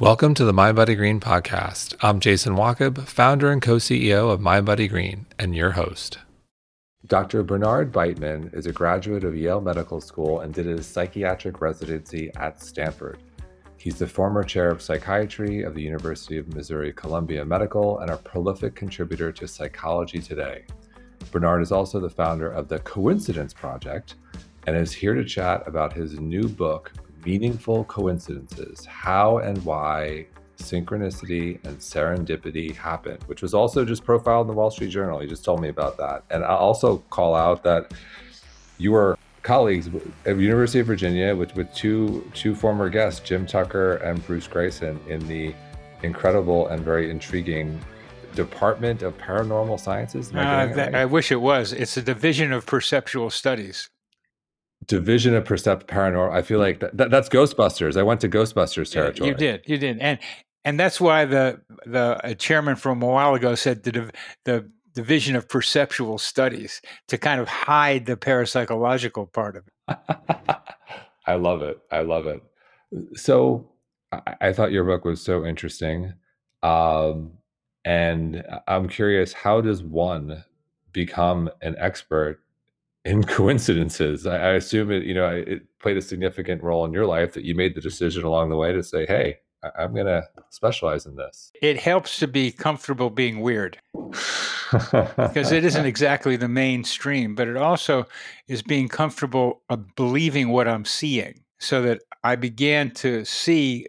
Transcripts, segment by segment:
Welcome to the mindbodygreen podcast. I'm Jason Wachob, founder and co CEO of mindbodygreen, and your host. Dr. Bernard Beitman is a graduate of Yale Medical School and did his psychiatric residency at Stanford. He's the former chair of psychiatry of the University of Missouri Columbia Medical and a prolific contributor to Psychology Today. Bernard is also the founder of the Coincidence Project and is here to chat about his new book, Meaningful Coincidences How and Why Synchronicity and Serendipity Happen, which was also just profiled in the Wall Street Journal. He just told me about that. And I'll also call out that you were colleagues at University of Virginia with, with two two former guests, Jim Tucker and Bruce Greyson, in the incredible and very intriguing Department of Paranormal Sciences. I, uh, that, right? I wish it was. It's a division of perceptual studies. Division of Percept Paranormal. I feel like that, that, that's Ghostbusters. I went to Ghostbusters territory. You did, you did, and and that's why the the uh, chairman from a while ago said the the division of perceptual studies to kind of hide the parapsychological part of it. I love it. I love it. So I, I thought your book was so interesting. Um, and I'm curious, how does one become an expert in coincidences? I, I assume it, you know, it played a significant role in your life that you made the decision along the way to say, "Hey, I'm going to specialize in this." It helps to be comfortable being weird because it isn't exactly the mainstream, but it also is being comfortable believing what I'm seeing, so that I began to see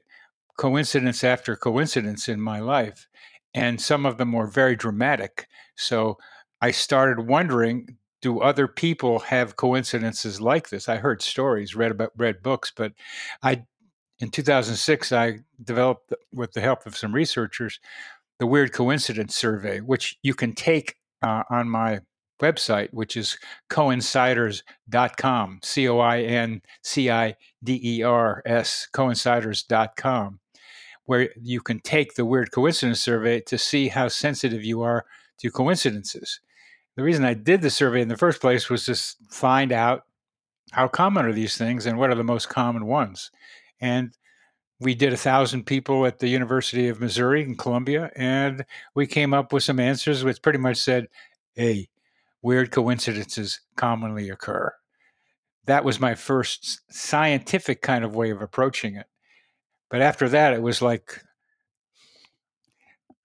coincidence after coincidence in my life and some of them were very dramatic. So I started wondering do other people have coincidences like this? I heard stories, read about read books, but I in 2006 I developed with the help of some researchers the weird coincidence survey, which you can take uh, on my website, which is coinciders.com, C O I N C I D E R S, coinciders.com where you can take the weird coincidence survey to see how sensitive you are to coincidences. The reason I did the survey in the first place was to find out how common are these things and what are the most common ones. And we did a thousand people at the University of Missouri in Columbia, and we came up with some answers which pretty much said, hey, weird coincidences commonly occur. That was my first scientific kind of way of approaching it. But after that, it was like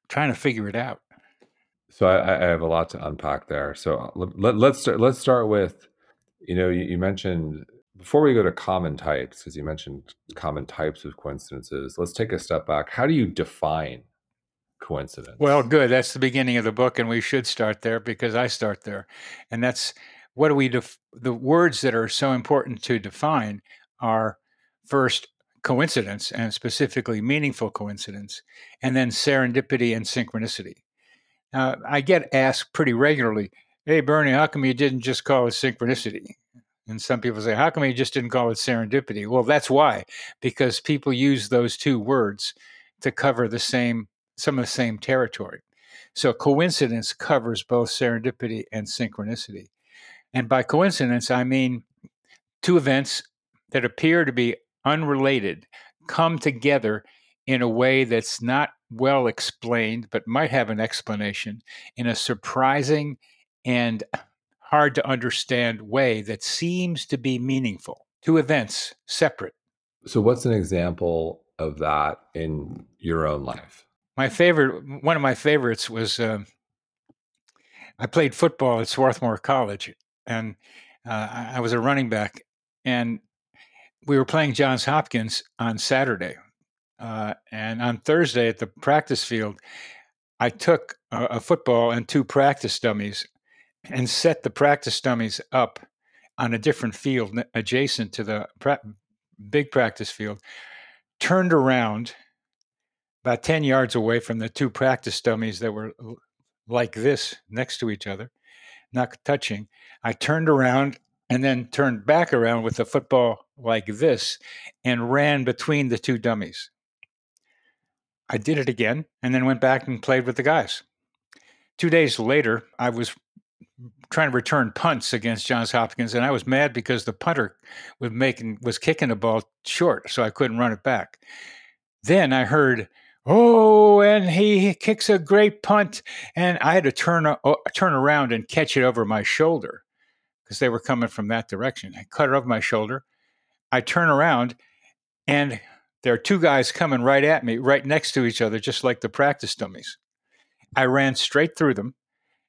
trying to figure it out. So I, I have a lot to unpack there. So uh, let, let's start, let's start with, you know, you, you mentioned before we go to common types, because you mentioned common types of coincidences. Let's take a step back. How do you define coincidence? Well, good. That's the beginning of the book, and we should start there because I start there, and that's what do we def- the words that are so important to define are first coincidence and specifically meaningful coincidence, and then serendipity and synchronicity. Now, I get asked pretty regularly, Hey, Bernie, how come you didn't just call it synchronicity? And some people say, How come you just didn't call it serendipity? Well, that's why, because people use those two words to cover the same, some of the same territory. So coincidence covers both serendipity and synchronicity. And by coincidence, I mean two events that appear to be unrelated come together in a way that's not well explained, but might have an explanation in a surprising and hard to understand way that seems to be meaningful. Two events separate. So, what's an example of that in your own life? My favorite, one of my favorites was um, I played football at Swarthmore College, and uh, I was a running back. And we were playing Johns Hopkins on Saturday, uh, and on Thursday at the practice field, I took a, a, football and two practice dummies and set the practice dummies up on a different field adjacent to the pra- big practice field. Turned around about 10 yards away from the two practice dummies that were like this next to each other, not touching. I turned around and then turned back around with the football like this and ran between the two dummies. I did it again and then went back and played with the guys. Two days later, I was trying to return punts against Johns Hopkins, and I was mad because the punter was making was kicking the ball short, so I couldn't run it back. Then I heard, oh, and he kicks a great punt. And I had to turn, uh, turn around and catch it over my shoulder because they were coming from that direction. I cut it over my shoulder. I turn around and there are two guys coming right at me, right next to each other, just like the practice dummies. I ran straight through them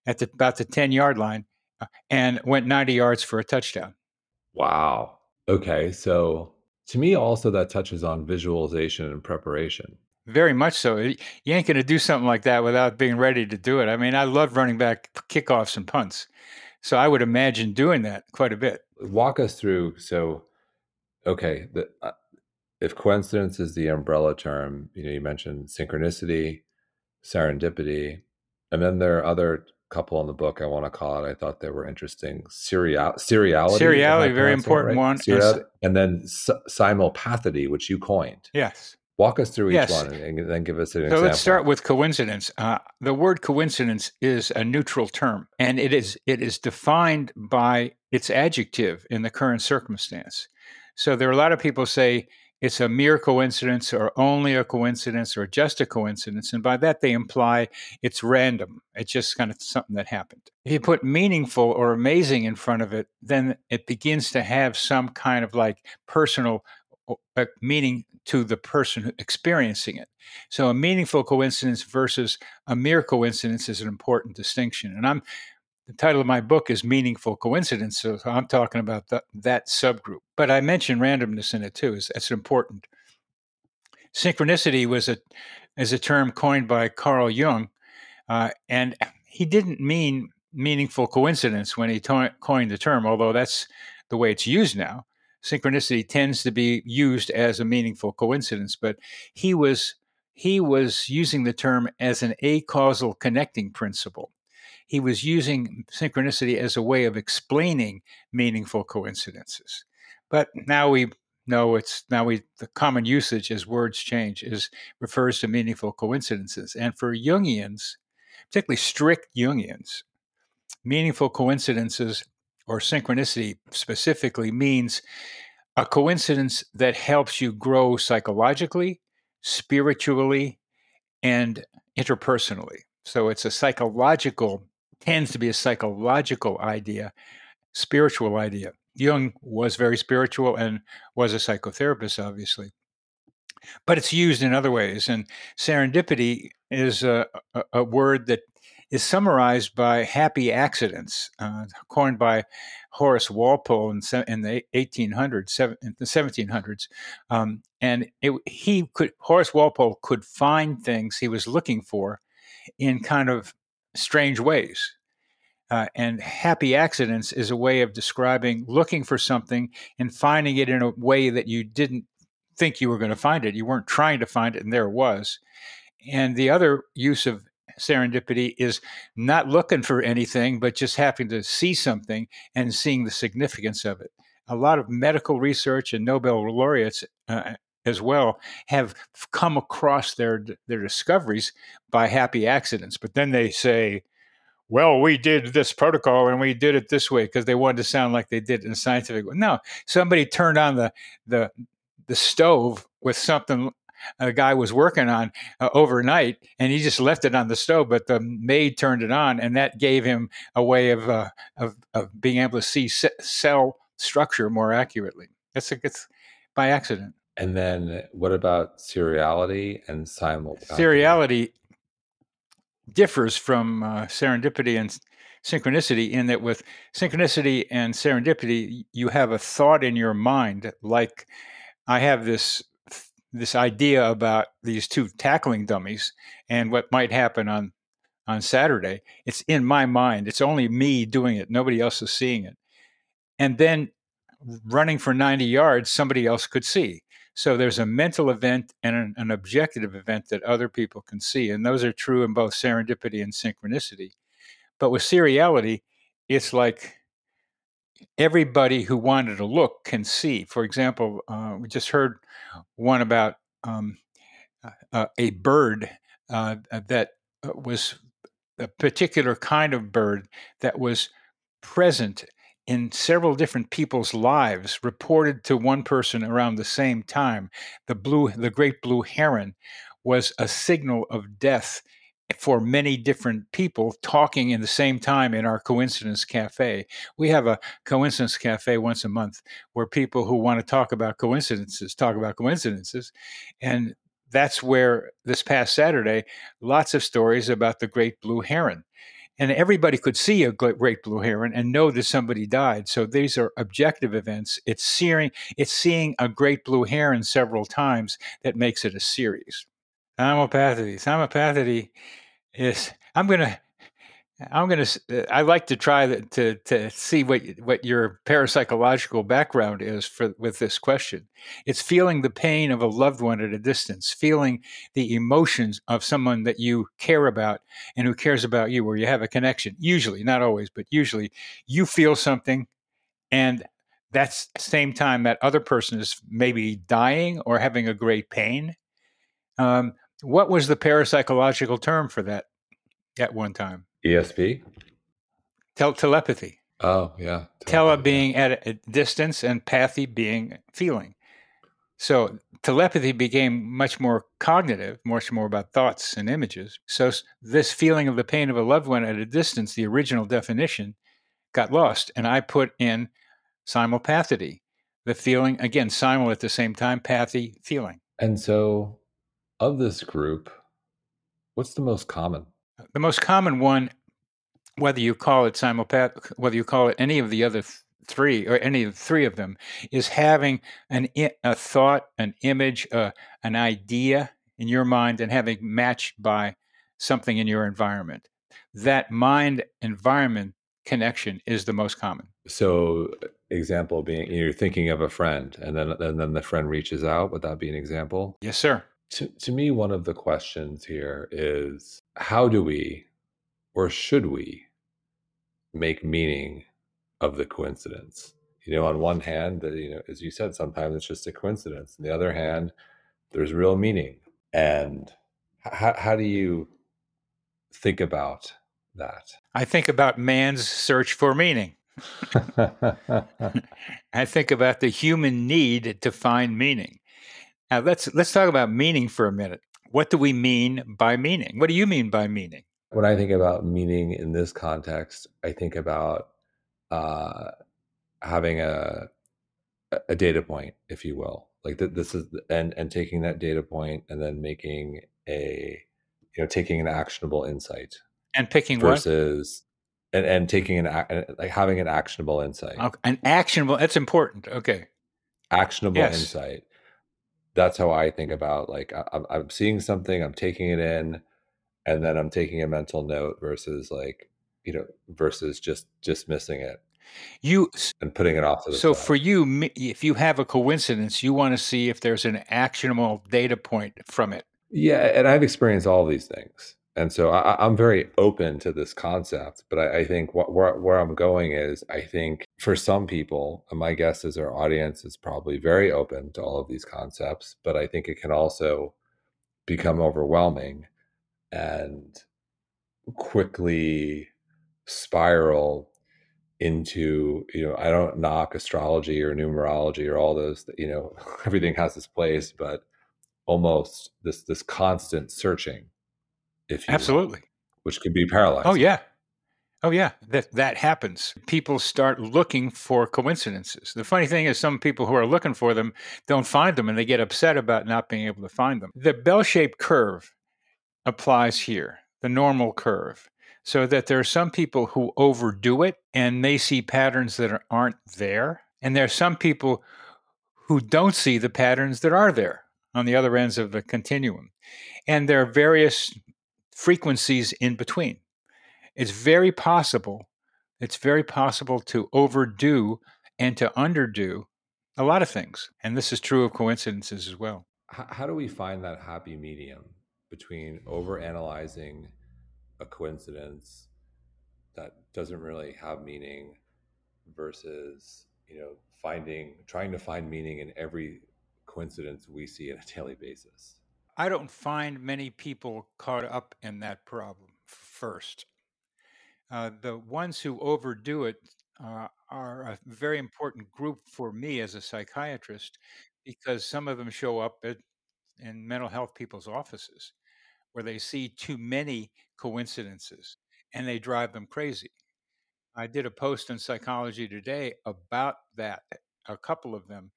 at the, about the 10 yard line uh, and went 90 yards for a touchdown. Wow. Okay. So to me, also, that touches on visualization and preparation. Very much so. You ain't going to do something like that without being ready to do it. I mean, I love running back kickoffs and punts. So I would imagine doing that quite a bit. Walk us through. So, okay, the, uh, if coincidence is the umbrella term, you know, you mentioned synchronicity, serendipity, and then there are other couple in the book I want to call it. I thought they were interesting. Serial, seriality, seriality, very important right? one, Seriality, and then simulpathity, which you coined. Yes. Walk us through each yes. one and then give us an so example. So let's start with coincidence. Uh, the word coincidence is a neutral term, and it is it is defined by its adjective in the current circumstance. So there are a lot of people say it's a mere coincidence or only a coincidence or just a coincidence. And by that, they imply it's random. It's just kind of something that happened. If you put meaningful or amazing in front of it, then it begins to have some kind of like personal uh, meaning to the person experiencing it. So a meaningful coincidence versus a mere coincidence is an important distinction. And I'm the title of my book is Meaningful Coincidence. So I'm talking about the, that subgroup. But I mentioned randomness in it too. That's important. Synchronicity was a is a term coined by Carl Jung, uh, and he didn't mean meaningful coincidence when he to- coined the term, although that's the way it's used now. Synchronicity tends to be used as a meaningful coincidence, but he was he was using the term as an acausal connecting principle he was using synchronicity as a way of explaining meaningful coincidences. But hmm. now we know it's now we the common usage as words change is refers to meaningful coincidences. And for Jungians, particularly strict Jungians, meaningful coincidences or synchronicity specifically means a coincidence that helps you grow psychologically, spiritually, and interpersonally. So it's a psychological tends to be a psychological idea, spiritual idea. Jung was very spiritual and was a psychotherapist, obviously. But it's used in other ways. And serendipity is a, a, a word that is summarized by happy accidents, uh, coined by Horace Walpole in, in the 1800s, in the 1700s. Um, and it, he could, Horace Walpole could find things he was looking for in kind of strange ways. Uh, and happy accidents is a way of describing looking for something and finding it in a way that you didn't think you were going to find it. You weren't trying to find it, and there it was. And the other use of serendipity is not looking for anything, but just having to see something and seeing the significance of it. A lot of medical research and Nobel laureates uh, as well have come across their their discoveries by happy accidents. But then they say, well, we did this protocol and we did it this way because they wanted to sound like they did in a scientific way. No, somebody turned on the the the stove with something a guy was working on uh, overnight and he just left it on the stove but the maid turned it on and that gave him a way of uh, of, of being able to see cell structure more accurately a, it's by accident and then what about seriality and simultaneity seriality differs from uh, serendipity and synchronicity in that with synchronicity and serendipity you have a thought in your mind like i have this this idea about these two tackling dummies and what might happen on on saturday. It's in my mind. It's only me doing it. Nobody else is seeing it. And then running for 90 yards somebody else could see so there's a mental event and an, an, objective event that other people can see. And those are true in both serendipity and synchronicity. But with seriality, it's like everybody who wanted to look can see. For example, uh, we just heard one about um, uh, a bird uh, that was a particular kind of bird that was present in several different people's lives reported to one person around the same time the blue the great blue heron was a signal of death for many different people talking in the same time in our coincidence cafe. We have a coincidence cafe once a month where people who want to talk about coincidences talk about coincidences. And that's where this past Saturday, lots of stories about the great blue heron and everybody could see a great blue heron and know that somebody died. So these are objective events. It's seeing it's seeing a great blue heron several times that makes it a series. Simulpathity. Simulpathity is. I'm gonna I'm going to. I like to try to to see what what your parapsychological background is for with this question. It's feeling the pain of a loved one at a distance, feeling the emotions of someone that you care about and who cares about you, where you have a connection. Usually, not always, but usually, you feel something, and that's same time that other person is maybe dying or having a great pain. Um, what was the parapsychological term for that at one time? ESP? Tel- telepathy. Oh, yeah. Tele being at a distance and pathy being feeling. So telepathy became much more cognitive, much more about thoughts and images. So this feeling of the pain of a loved one at a distance, the original definition, got lost. And I put in simulpathity, the feeling, again, simul at the same time, pathy, feeling. And so of this group, what's the most common? The most common one, whether you call it simulpath, whether you call it any of the other th- three or any of the three of them, is having an a thought, an image, uh, an idea in your mind, and having matched by something in your environment. That mind environment connection is the most common. So, example being you're thinking of a friend, and then and then the friend reaches out. Would that be an example? Yes, sir. To, to me, one of the questions here is how do we or should we make meaning of the coincidence? You know, on one hand, that you know, as you said, sometimes it's just a coincidence. On the other hand, there's real meaning. And how, how do you think about that? I think about man's search for meaning. I think about the human need to find meaning. Now let's let's talk about meaning for a minute. What do we mean by meaning? What do you mean by meaning? When I think about meaning in this context, I think about uh, having a a data point, if you will, like th- this is and and taking that data point and then making a you know taking an actionable insight and picking versus what? and and taking an like having an actionable insight. Okay. An actionable. That's important. Okay. Actionable yes. insight that's how I think about like I, I'm seeing something, I'm taking it in, and then I'm taking a mental note versus like you know versus just just missing it you and putting it off to the so side. for you if you have a coincidence you want to see if there's an actionable data point from it yeah and i've experienced all these things and so I, am very open to this concept but i, I think what, where, where i'm going is i think for some people uh, my guess is our audience is probably very open to all of these concepts but i think it can also become overwhelming and quickly spiral into you know i don't knock astrology or numerology or all those you know everything has its place but almost this this constant searching if absolutely, will, which can be paralyzing. Oh yeah, oh yeah, that that happens. People start looking for coincidences. The funny thing is, some people who are looking for them don't find them, and they get upset about not being able to find them. The bell-shaped curve applies here, the normal curve. So that there are some people who overdo it and they see patterns that aren't there. And there are some people who don't see the patterns that are there on the other ends of the continuum. And there are various frequencies in between. It's very possible, it's very possible to overdo and to underdo a lot of things. And this is true of coincidences as well. How, how do we find that happy medium between over analyzing a coincidence that doesn't really have meaning versus, you know, finding, trying to find meaning in every coincidence we see on a daily basis? I don't find many people caught up in that problem first. Uh, the ones who overdo it uh, are a very important group for me as a psychiatrist because some of them show up at, in mental health people's offices where they see too many coincidences and they drive them crazy. I did a post in Psychology Today about that, a couple of them,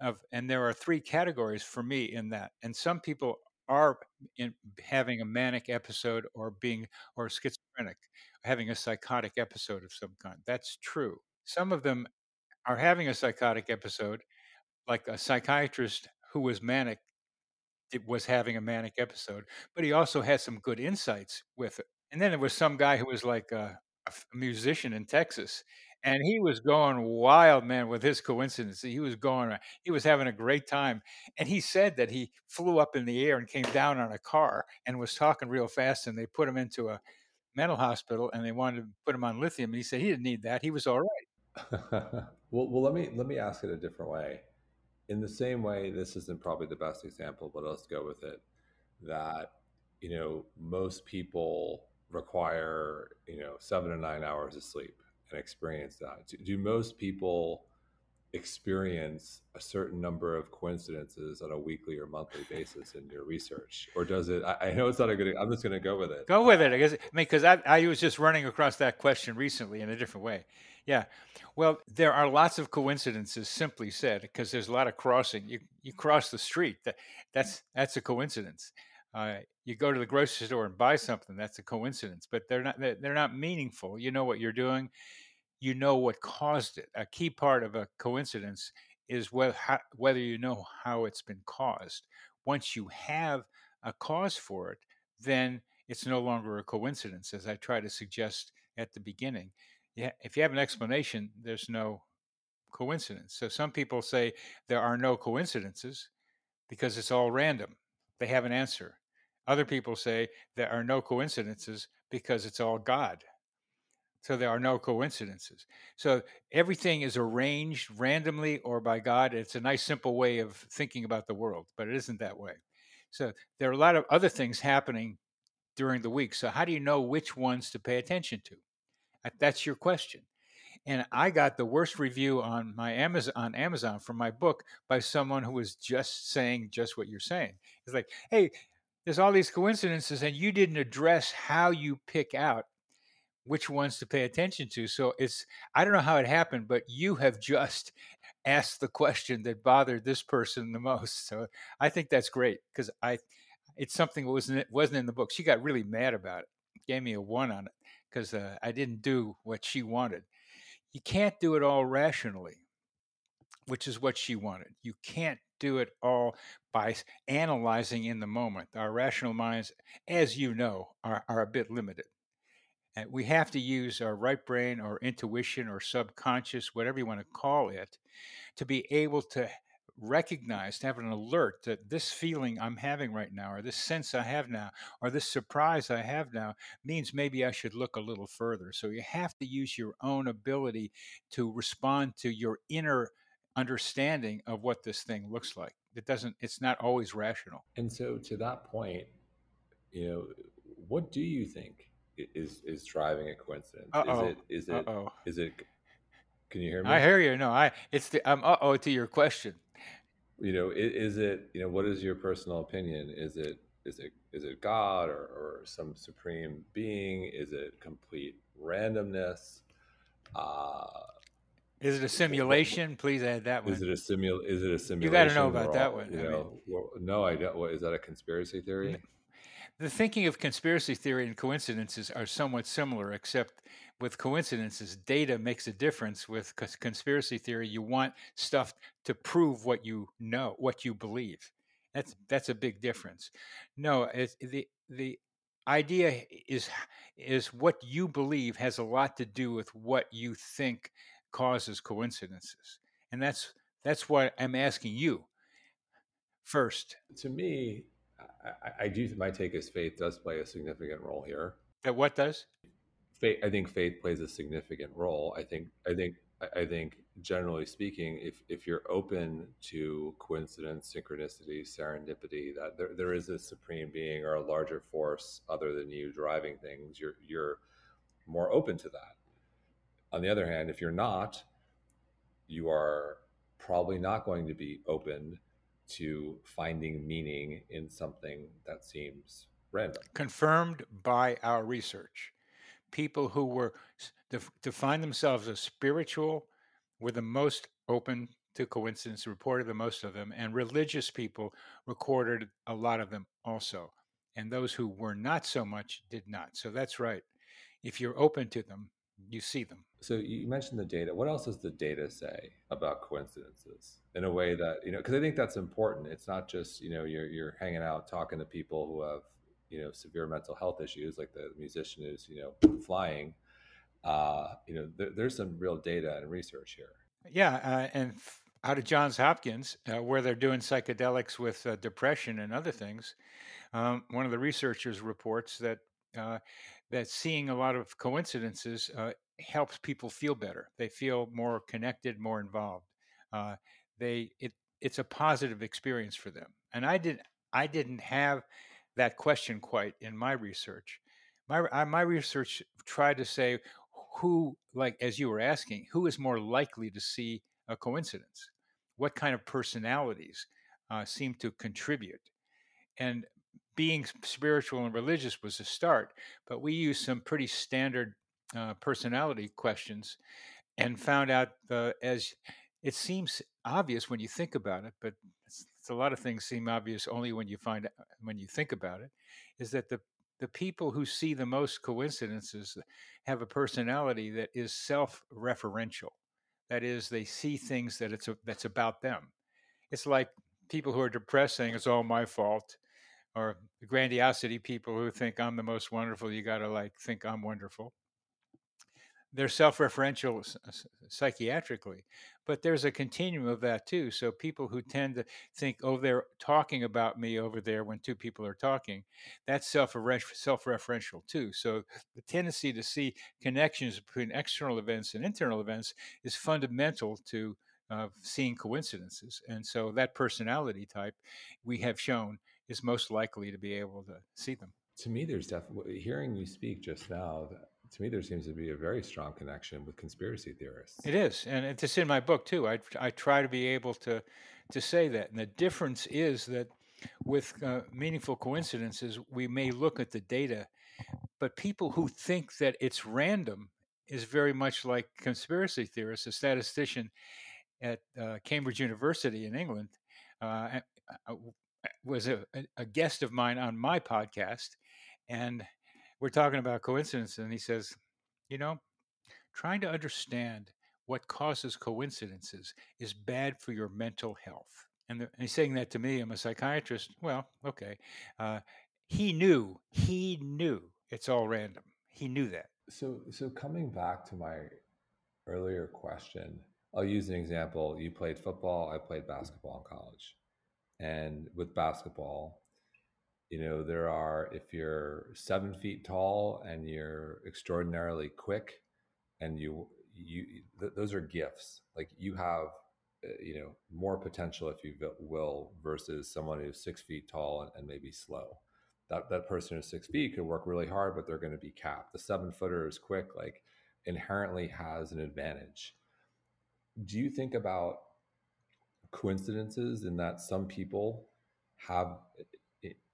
of, and there are three categories for me in that. And some people are in, having a manic episode or being or schizophrenic, having a psychotic episode of some kind. That's true. Some of them are having a psychotic episode, like a psychiatrist who was manic was having a manic episode, but he also had some good insights with it. And then there was some guy who was like a, a musician in Texas, and he was going wild, man, with his coincidence. He was going, he was having a great time. And he said that he flew up in the air and came down on a car and was talking real fast, and they put him into a mental hospital and they wanted to put him on lithium. And he said he didn't need that. He was all right. well, well, let me let me ask it a different way in the same way, this isn't probably the best example, but let's go with it. That you know, most people require you know seven to nine hours of sleep and experience that. Do, do most people experience a certain number of coincidences on a weekly or monthly basis in your research? Or does it i, I know it's not a good i'm just going to go with it. Go with it i guess i mean because I, I was just running across that question recently in a different way. Yeah. Well there are lots of coincidences simply said because there's a lot of crossing. You you cross the street that that's that's a coincidence. Uh, you go to the grocery store and buy something that's a coincidence but they're not they're not meaningful. You know what you're doing you know what caused it. A key part of a coincidence is whether, whether you know how it's been caused. Once you have a cause for it, then it's no longer a coincidence, as I try to suggest at the beginning. Yeah, if you have an mm-hmm. explanation, there's no coincidence. So some people say there are no coincidences because it's all random. They have an answer. Other people say there are no coincidences because it's all God. So there are no coincidences. So everything is arranged randomly or by God. It's a nice, simple way of thinking about the world, but it isn't that way. So there are a lot of other things happening during the week. So how do you know which ones to pay attention to? Uh, that's your question. And I got the worst review on my Amazon on Amazon from my book by someone who was just saying just what you're saying. It's like, hey, there's all these coincidences, and you didn't address how you pick out which ones to pay attention to. So it's I don't know how it happened, but you have just asked the question that bothered this person the most. So I think that's great because I it's something that wasn't wasn't in the book. She got really mad about it. Gave me a one on it because uh, I didn't do what she wanted. You can't do it all rationally, which is what she wanted. You can't do it all by analyzing in the moment. Our rational minds, as you know, are, are a bit limited. And we have to use our right brain or intuition or subconscious, whatever you want to call it, to be able to recognize, to have an alert that this feeling I'm having right now, or this sense I have now, or this surprise I have now means maybe I should look a little further. So you have to use your own ability to respond to your inner understanding of what this thing looks like. It doesn't, it's not always rational. And so to that point, you know, what do you think is is driving a coincidence? Uh-oh. Is it is it Uh-oh. is it can you hear me? I hear you. No, I it's the I'm uh oh to your question. You know, is, is, it you know what is your personal opinion? Is it is it is it God or, or some supreme being? Is it complete randomness? Uh, is it a simulation? Please add that one. Is it a simul? Is it a simulation? You got to know about that one. You know, mean, well, no, I don't. What is that a conspiracy theory? The thinking of conspiracy theory and coincidences are somewhat similar, except with coincidences, data makes a difference. With conspiracy theory, you want stuff to prove what you know, what you believe. That's that's a big difference. No, the the idea is is what you believe has a lot to do with what you think causes coincidences, and that's that's what I'm asking you first. To me, I, I do. My take is faith does play a significant role here. That what does? Faith. I think faith plays a significant role. I think. I think. I think generally speaking, if if you're open to coincidence, synchronicity, serendipity, that there, there is a supreme being or a larger force other than you driving things, you're you're more open to that. On the other hand, if you're not, you are probably not going to be open to finding meaning in something that seems random. Confirmed by our research. People who were to, find themselves as spiritual were the most open to coincidence, reported the most of them, and religious people recorded a lot of them also. And those who were not so much did not. So that's right. If you're open to them, you see them. So you mentioned the data. What else does the data say about coincidences in a way that you know? Because I think that's important. It's not just you know you're you're hanging out talking to people who have you know severe mental health issues, like the musician who's you know flying. Uh, you know, there, there's some real data and research here. Yeah, uh, and out of Johns Hopkins, uh, where they're doing psychedelics with uh, depression and other things, um, one of the researchers reports that uh, that seeing a lot of coincidences uh, helps people feel better. They feel more connected, more involved. Uh, they it it's a positive experience for them. And I did I didn't have that question quite in my research. My I, my research tried to say who like as you were asking who is more likely to see a coincidence what kind of personalities uh, seem to contribute and being spiritual and religious was a start, but we used some pretty standard uh, personality questions and found out uh, as it seems obvious when you think about it, but it's, it's a lot of things seem obvious only when you find when you think about it, is that the the people who see the most coincidences have a personality that is self-referential. That is, they see things that it's a, that's about them. It's like people who are depressed saying it's all my fault or grandiosity people who think I'm the most wonderful. You got to like think I'm wonderful. They're self-referential psychiatrically, but there's a continuum of that too. So people who tend to think, "Oh, they're talking about me over there," when two people are talking, that's self self-referential too. So the tendency to see connections between external events and internal events is fundamental to uh, seeing coincidences. And so that personality type we have shown is most likely to be able to see them. To me, there's definitely hearing you speak just now. To me, there seems to be a very strong connection with conspiracy theorists. It is, and it's in my book too. I, I try to be able to to say that. And the difference is that with uh, meaningful coincidences, we may look at the data, but people who think that it's random is very much like conspiracy theorists. A statistician at uh, Cambridge University in England uh, uh was a, a guest of mine on my podcast, and we're talking about coincidence, and he says, you know, trying to understand what causes coincidences is bad for your mental health. And, the, and he's saying that to me. I'm a psychiatrist. Well, okay. Uh, he knew. He knew it's all random. He knew that. So, so coming back to my earlier question, I'll use an example. You played football. I played basketball in college. And with basketball, you know, there are, if you're seven feet tall and you're extraordinarily quick and you, you, th- those are gifts. Like you have, uh, you know, more potential, if you will, versus someone who's six feet tall and, and maybe slow. That, that person who's six feet could work really hard, but they're going to be capped. The seven footer is quick, like inherently has an advantage. Do you think about coincidences in that some people have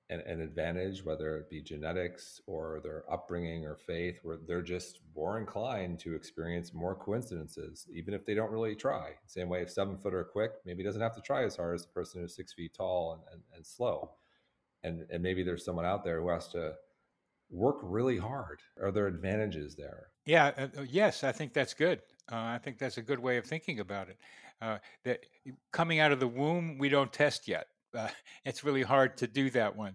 an, an, advantage, whether it be genetics or their upbringing or faith, where they're just more inclined to experience more coincidences, even if they don't really try. Same way, if seven footer quick, maybe doesn't have to try as hard as the person who's six feet tall and, and, and slow. And, and maybe there's someone out there who has to work really hard. Are there advantages there? Yeah, uh, uh yes, I think that's good. Uh, I think that's a good way of thinking about it. Uh, that coming out of the womb, we don't test yet. Uh, it's really hard to do that one.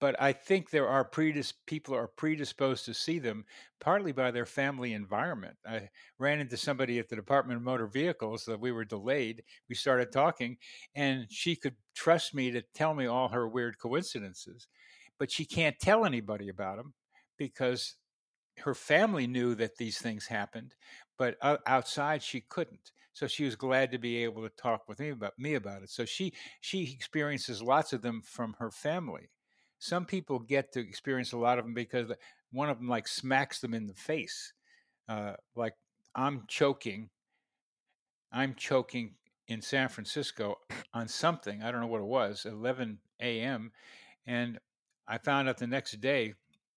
But I think there are predis- people are predisposed to see them partly by their family environment. I ran into somebody at the Department of Motor Vehicles that we were delayed. We started talking, and she could trust me to tell me all her weird coincidences, but she can't tell anybody about them because her family knew that these things happened, but outside she couldn't. So she was glad to be able to talk with me about me about it. So she she experiences lots of them from her family. Some people get to experience a lot of them because one of them like smacks them in the face, uh, like I'm choking. I'm choking in San Francisco on something. I don't know what it was, 11 a.m. And I found out the next day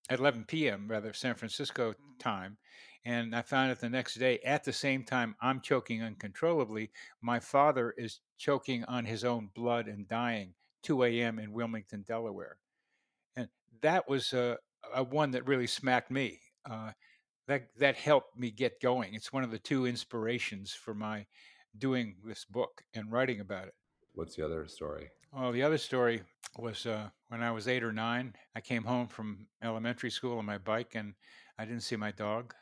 at 11 p.m., rather, San Francisco time. And I found out the next day at the same time I'm choking uncontrollably. My father is choking on his own blood and dying 2 a.m. in Wilmington, Delaware. And that was a, a one that really smacked me. Uh, that that helped me get going. It's one of the two inspirations for my doing this book and writing about it. What's the other story? Well, the other story was uh, when I was eight or nine. I came home from elementary school on my bike and I didn't see my dog.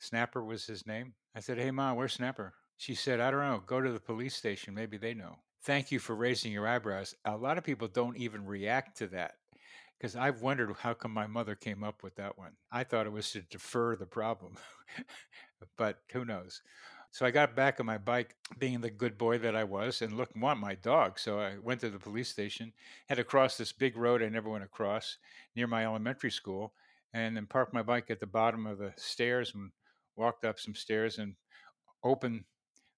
Snapper was his name. I said, Hey, Mom, where's Snapper? She said, I don't know. Go to the police station. Maybe they know. Thank you for raising your eyebrows. A lot of people don't even react to that because I've wondered how come my mother came up with that one. I thought it was to defer the problem, but who knows? So I got back on my bike, being the good boy that I was, and look, want my dog. So I went to the police station, had to cross this big road I never went across near my elementary school, and then parked my bike at the bottom of the stairs and walked up some stairs and opened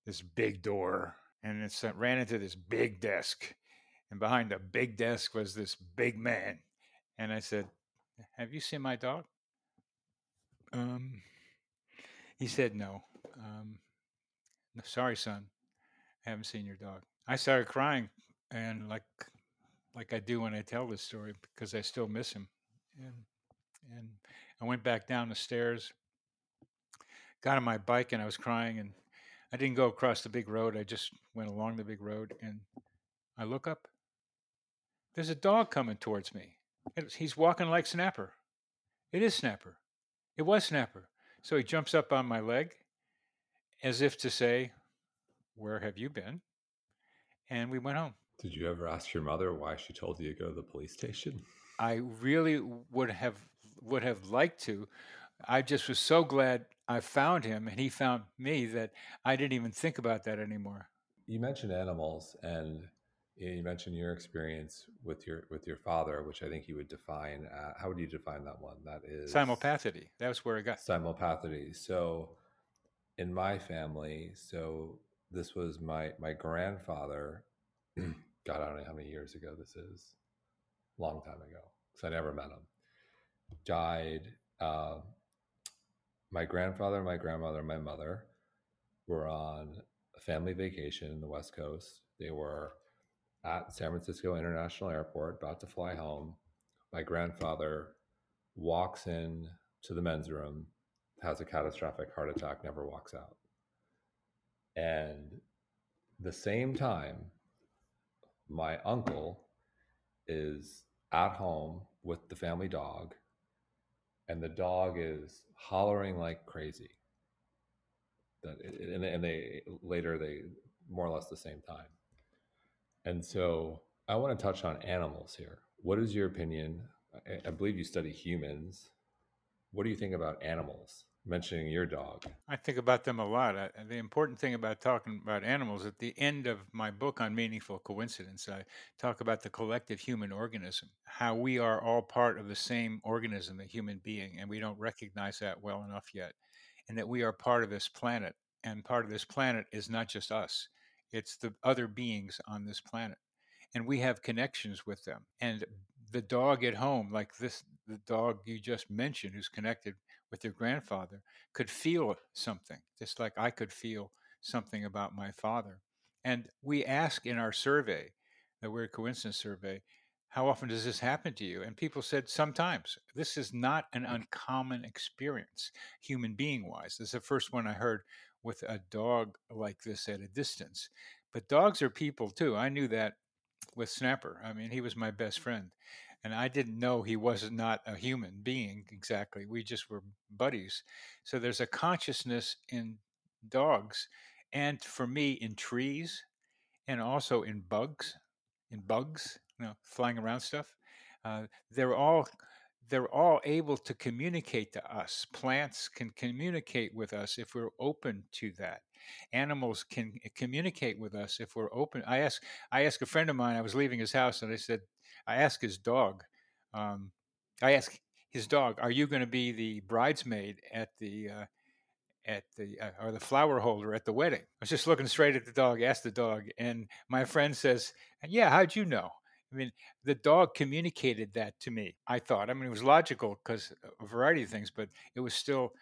this big door, and it ran into this big desk. And behind the big desk was this big man and I said, Have you seen my dog? Um, he said, No. Um, sorry, son. I haven't seen your dog. I started crying and like like I do when I tell this story because I still miss him. And and I went back down the stairs, got on my bike and I was crying and I didn't go across the big road. I just went along the big road and I look up. There's a dog coming towards me he's walking like Snapper. It is Snapper. It was Snapper. So he jumps up on my leg as if to say, Where have you been? And we went home. Did you ever ask your mother why she told you to go to the police station? I really would have would have liked to. I just was so glad I found him and he found me that I didn't even think about that anymore. You mentioned animals and you mentioned your experience with your with your father, which I think you would define. Uh, how would you define that one? That is simulpathity. That was where it got simulpathity. So, in my family, so this was my my grandfather. God, I don't know how many years ago this is. Long time ago, because I never met him. Died. Uh, my grandfather, my grandmother, my mother were on a family vacation in the West Coast. They were at San Francisco International Airport, about to fly home. My grandfather walks in to the men's room, has a catastrophic heart attack, never walks out. And the same time, my uncle is at home with the family dog, and the dog is hollering like crazy. That and, and they later they more or less the same time and so I want to touch on animals here. What is your opinion? I, I believe you study humans. What do you think about animals? Mentioning your dog. I think about them a lot. I, the important thing about talking about animals, at the end of my book on meaningful coincidence, I talk about the collective human organism, how we are all part of the same organism, a human being, and we don't recognize that well enough yet. And that we are part of this planet, and part of this planet is not just us it's the other beings on this planet and we have connections with them and the dog at home like this the dog you just mentioned who's connected with your grandfather could feel something just like i could feel something about my father and we ask in our survey the weird coincidence survey how often does this happen to you and people said sometimes this is not an mm. uncommon experience human being wise this is the first one i heard with a dog like this at a distance. But dogs are people too. I knew that with Snapper. I mean, he was my best friend. And I didn't know he was not a human being exactly. We just were buddies. So there's a consciousness in dogs and for me in trees and also in bugs, in bugs, you know, flying around stuff. Uh, they're all they're all able to communicate to us. Plants can communicate with us if we're open to that. Animals can communicate with us if we're open. I asked I asked a friend of mine. I was leaving his house, and I said, I asked his dog. Um, I asked his dog, "Are you going to be the bridesmaid at the uh, at the uh, or the flower holder at the wedding. I was just looking straight at the dog, asked the dog, and my friend says, "Yeah, how'd you know?" I mean, the dog communicated that to me. I thought. I mean, it was logical because a variety of things, but it was still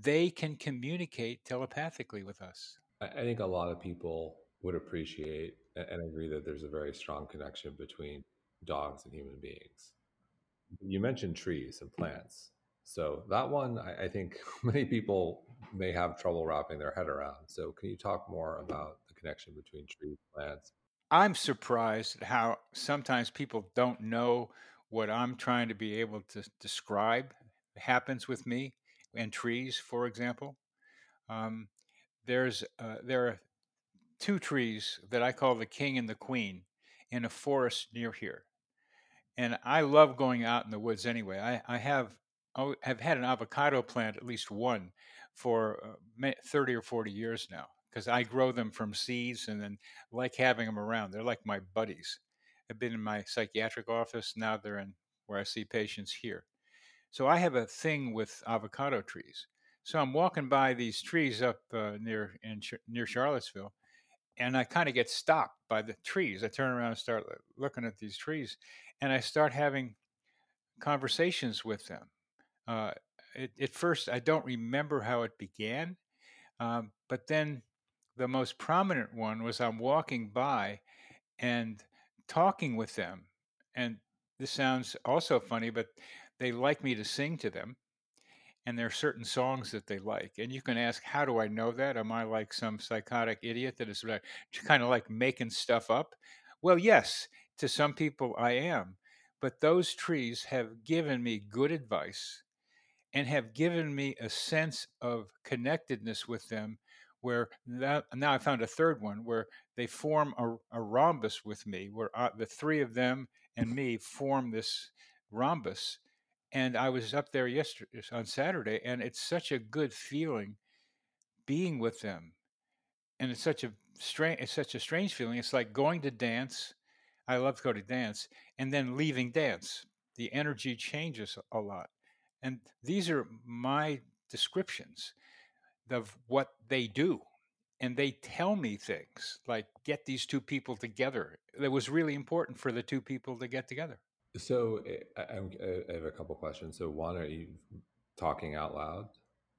they can communicate telepathically with us. I think a lot of people would appreciate and agree that there's a very strong connection between dogs and human beings. You mentioned trees and mm-hmm. plants. So that one, I, I, think many people may have trouble wrapping their head around. So can you talk more about the connection between trees, and plants? I'm surprised at how sometimes people don't know what I'm trying to be able to describe happens with me and trees, for example. Um, there's uh, there are two trees that I call the king and the queen in a forest near here, and I love going out in the woods anyway. I, I have I have had an avocado plant, at least one, for uh, 30 or 40 years now because I grow them from seeds and then like having them around. They're like my buddies. I've been in my psychiatric office. Now they're in where I see patients here. So I have a thing with avocado trees. So I'm walking by these trees up uh, near in near Charlottesville, and I kind of get stopped by the trees. I turn around and start looking at these trees, and I start having conversations with them. Uh, it, at first, I don't remember how it began, um, but then the most prominent one was I'm walking by and talking with them, and this sounds also funny, but they like me to sing to them and there are certain songs that they like. And you can ask, how do I know that? Am I like some psychotic idiot that is kind of like making stuff up? Well, yes, to some people I am. But those trees have given me good advice and have given me a sense of connectedness with them where now, now I found a third one where they form a, a rhombus with me, where I, the three of them and me form this rhombus and I was up there yesterday on Saturday, and it's such a good feeling being with them, and it's such a strange, it's such a strange feeling. It's like going to dance. I love to go to dance, and then leaving dance. The energy changes a lot, and these are my descriptions of what they do. And they tell me things like, get these two people together. that was really important for the two people to get together. So eh, I, I, have a couple questions. So one, are you talking out loud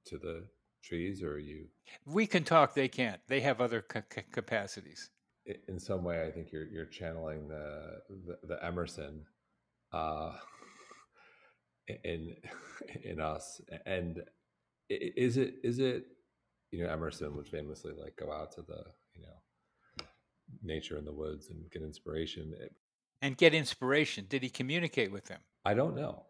to the trees, or are you? We can talk; they can't. They have other capacities. In some way, I think you're you're channeling the the, the Emerson uh, in in us. And is it is it you know Emerson would famously like go out to the you know nature in the woods and get inspiration and get inspiration? Did he communicate with them? I don't know.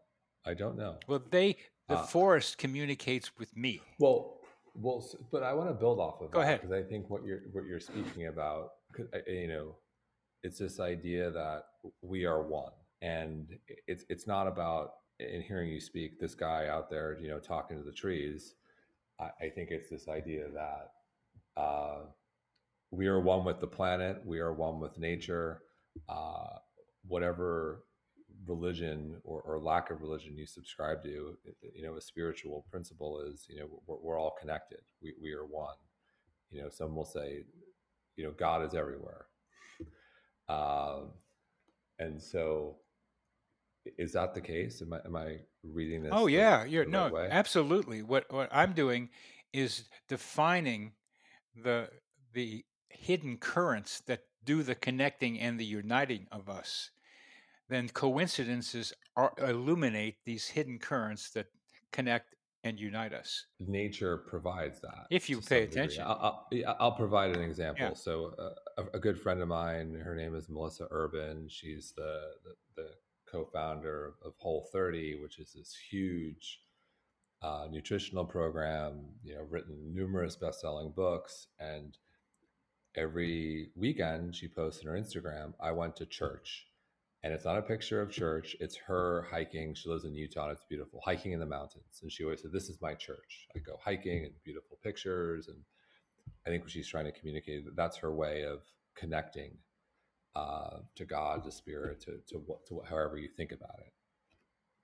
I don't know. Well, they the uh, forest communicates with me. Well, well, but I want to build off of Go that ahead because I think what you're what you're speaking about, you know, it's this idea that we are one, and it's it's not about in hearing you speak. This guy out there, you know, talking to the trees. I, I think it's this idea that uh, we are one with the planet. We are one with nature. Uh, whatever religion or, or, lack of religion you subscribe to, you know, a spiritual principle is, you know, we're, we're, all connected. We, we are one. You know, some will say, you know, God is everywhere. Um, and so is that the case? Am I, am I reading this? Oh yeah. The, You're the no, right absolutely. What, what I'm doing is defining the, the hidden currents that do the connecting and the uniting of us then coincidences are, illuminate these hidden currents that connect and unite us. Nature provides that. If you pay attention. I'll, I'll, I'll, provide an example. Yeah. So, uh, a, a, good friend of mine, her name is Melissa Urban. She's the, the, the co founder of Whole 30, which is this huge uh, nutritional program, you know, written numerous best selling books. And every weekend, she posts on her Instagram, I went to church and it's not a picture of church. It's her hiking. She lives in Utah. It's beautiful, hiking in the mountains. And she always said, "This is my church. I go hiking and beautiful pictures." And I think what she's trying to communicate that that's her way of connecting uh, to God, to Spirit, to to what to however you think about it.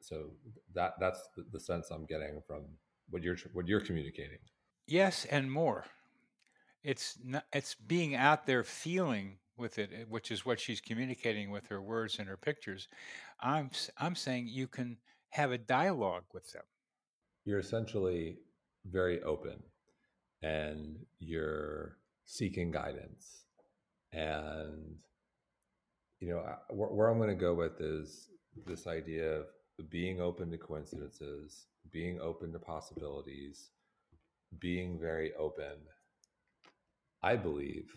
So that that's the, the sense I'm getting from what you're what you're communicating. Yes, and more. It's not, it's being out there feeling with it, eh, which is what she's communicating with her words and her pictures. I'm I'm saying you can have a dialogue with them. You're essentially very open and you're seeking guidance. And, you know, where, where I'm going to go with is this idea of being open to coincidences, being open to possibilities, being very open, I believe,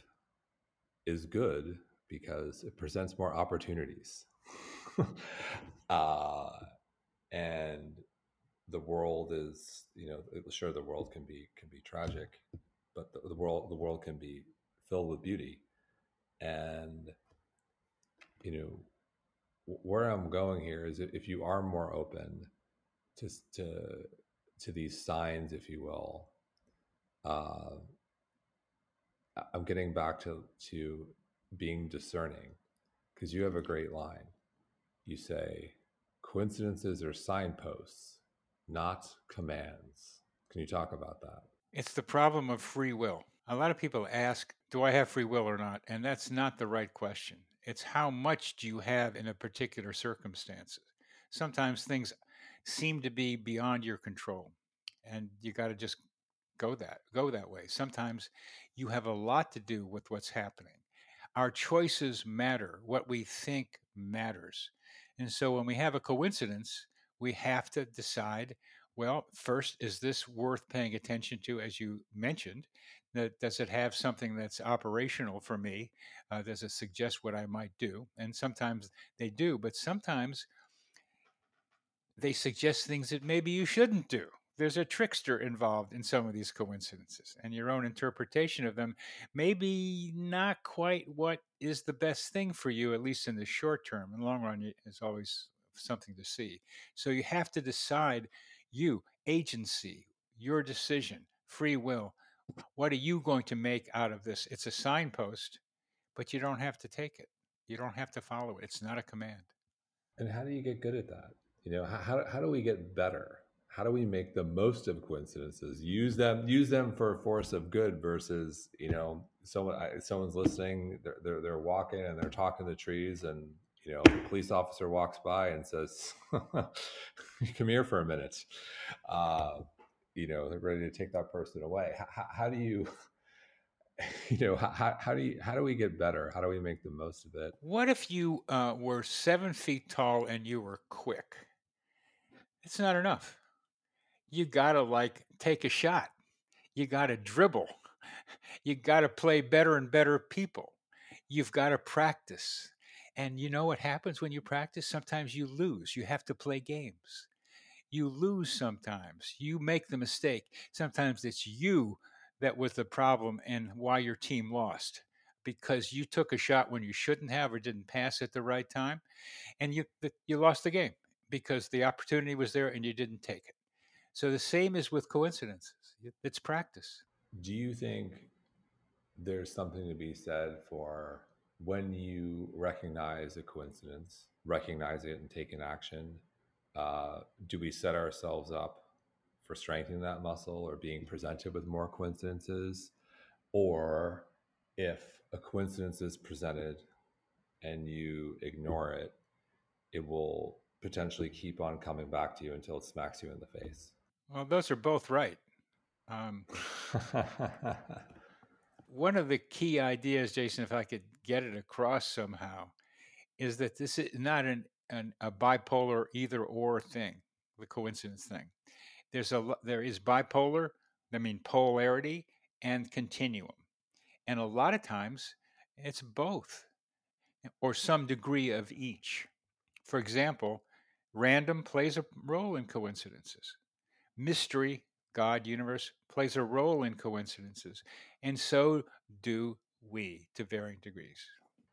is good because it presents more opportunities. uh, and the world is, you know, sure the world can be can be tragic, but the, the world the world can be filled with beauty. And you know, where I'm going here is if you are more open to to to these signs, if you will, uh, I'm getting back to to being discerning because you have a great line. You say coincidences are signposts, not commands. Can you talk about that? It's the problem of free will. A lot of people ask, "Do I have free will or not?" And that's not the right question. It's how much do you have in a particular circumstance. Sometimes things seem to be beyond your control, and you got to just go that go that way. Sometimes you have a lot to do with what's happening. Our choices matter. What we think matters. And so when we have a coincidence, we have to decide well, first, is this worth paying attention to, as you mentioned? That does it have something that's operational for me? Uh, does it suggest what I might do? And sometimes they do, but sometimes they suggest things that maybe you shouldn't do there's a trickster involved in some of these coincidences and your own interpretation of them may be not quite what is the best thing for you at least in the short term. In the long run is always something to see. So you have to decide you agency your decision free will. What are you going to make out of this? It's a signpost but you don't have to take it. You don't have to follow it. It's not a command. And how do you get good at that? You know how, how do we get better how do we make the most of coincidences? Use them use them for a force of good versus you know someone someone's listening they're, they're, they're walking and they're talking to trees and you know a police officer walks by and says come here for a minute. Uh, you know they're ready to take that person away. How, how do you you know how, how do you how do we get better? How do we make the most of it? What if you uh, were seven feet tall and you were quick? It's not enough you gotta like take a shot. You gotta dribble. You gotta play better and better people. You've got to practice. And you know what happens when you practice? Sometimes you lose. You have to play games. You lose sometimes. You make the mistake. Sometimes it's you that was the problem and why your team lost because you took a shot when you shouldn't have or didn't pass at the right time and you you lost the game because the opportunity was there and you didn't take it. So the same is with coincidences. It's practice. Do you think there's something to be said for when you recognize a coincidence, recognize it and take an action? Uh, do we set ourselves up for strengthening that muscle or being presented with more coincidences? Or if a coincidence is presented and you ignore it, it will potentially keep on coming back to you until it smacks you in the face. Well, those are both right. Um, one of the key ideas, Jason, if I could get it across somehow, is that this is not an, an a bipolar either or thing, the coincidence thing. There's a there is bipolar, I mean polarity and continuum, and a lot of times it's both or some degree of each. For example, random plays a role in coincidences. Mystery, God, universe, plays a role in coincidences. And so do we to varying degrees.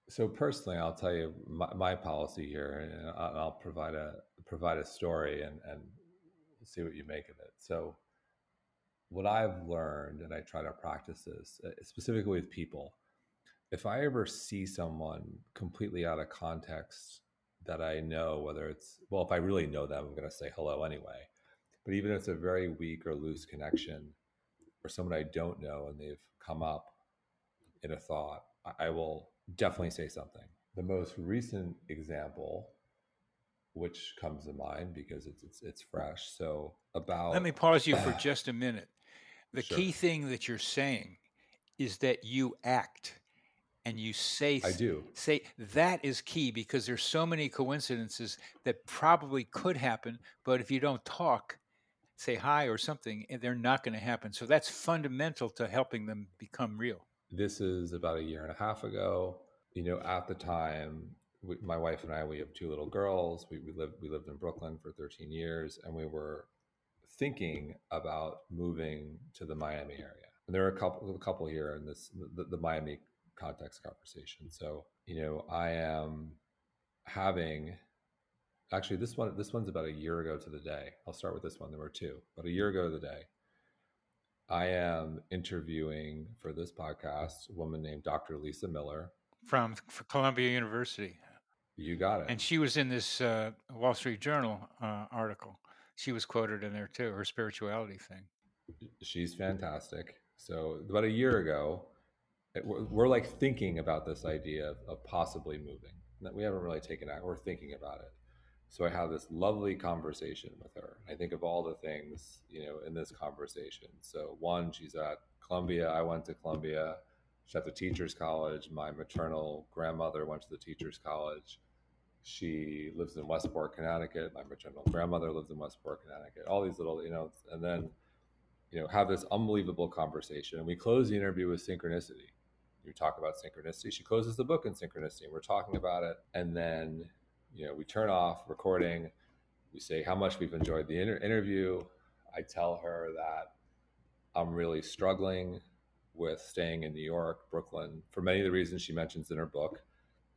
So personally, I'll tell you my, my policy here, and I'll provide a provide a story and, and see what you make of it. So, what I've learned, and I try to practice this uh, specifically with people, if I ever see someone completely out of context that I know, whether it's, well, if I really know them, I'm going to say hello anyway. But even if it's a very weak or loose connection, or someone I don't know and they've come up in a thought, I will definitely say something. The most recent example, which comes to mind because it's it's, it's fresh. So about let me pause you for just a minute. The Sure. key thing that you're saying is that you act and you say I do. say that is key because there's so many coincidences that probably could happen, but if you don't talk, say hi or something, and they're not going to happen. So that's fundamental to helping them become real. This is about a year and a half ago. You know, at the time, we, my wife and I, we have two little girls. We, we lived we lived in Brooklyn for 13 years, and we were thinking about moving to the Miami area. And there are a couple a couple here in this the, the Miami context conversation. So you know, I am having actually this one this one's about a year ago to the day. I'll start with this one. There were two, but a year ago to the day. I am interviewing for this podcast a woman named Dr. Lisa Miller. From Columbia University, You got it. and she was in this uh, Wall Street Journal uh, article. She was quoted in there too. Her spirituality thing. She's fantastic. So about a year ago, it, we're, we're like thinking about this idea of, of possibly moving. That we haven't really taken out. We're thinking about it. So I have this lovely conversation with her. I think of all the things you know in this conversation. So one, she's at Columbia. I went to Columbia. She's at the Teachers College. My maternal grandmother went to the Teachers College. She lives in Westport, Connecticut. My maternal grandmother lives in Westport, Connecticut. All these little, you know, and then you know have this unbelievable conversation and we close the interview with synchronicity we talk about synchronicity she closes the book in synchronicity and we're talking about it and then you know we turn off recording we say how much we've enjoyed the inter- interview. I tell her that i'm really struggling with staying in new york brooklyn for many of the reasons she mentions in her book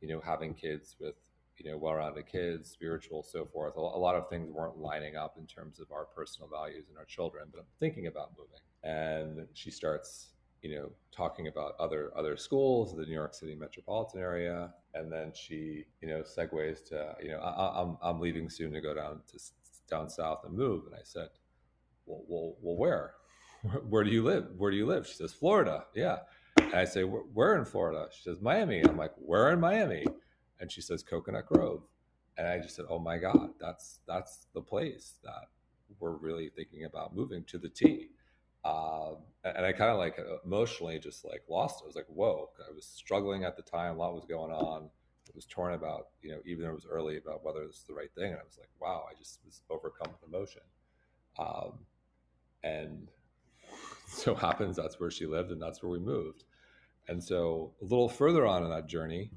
you know having kids with you know well-rounded kids spiritual so forth. A lot of things weren't lining up in terms of our personal values and our children but i'm thinking about moving. And she starts you know talking about other other schools the new york city metropolitan area and then she you know segues to you know I, i'm i'm leaving soon to go down to down south and move. And i said well well, well where? Where do you live? Where do you live? She says florida. Yeah. And i say where in florida. She says miami. I'm like where in miami. And she says coconut grove. And i just said oh my god that's that's the place that we're really thinking about moving to the t um, and i kind of like emotionally just like lost it. I was like whoa i was struggling at the time a lot was going on. I was torn about you know even though it was early about whether is the right thing and i was like wow i just was overcome with emotion. Um, and so happens that's where she lived and that's where we moved. And so a little further on in that journey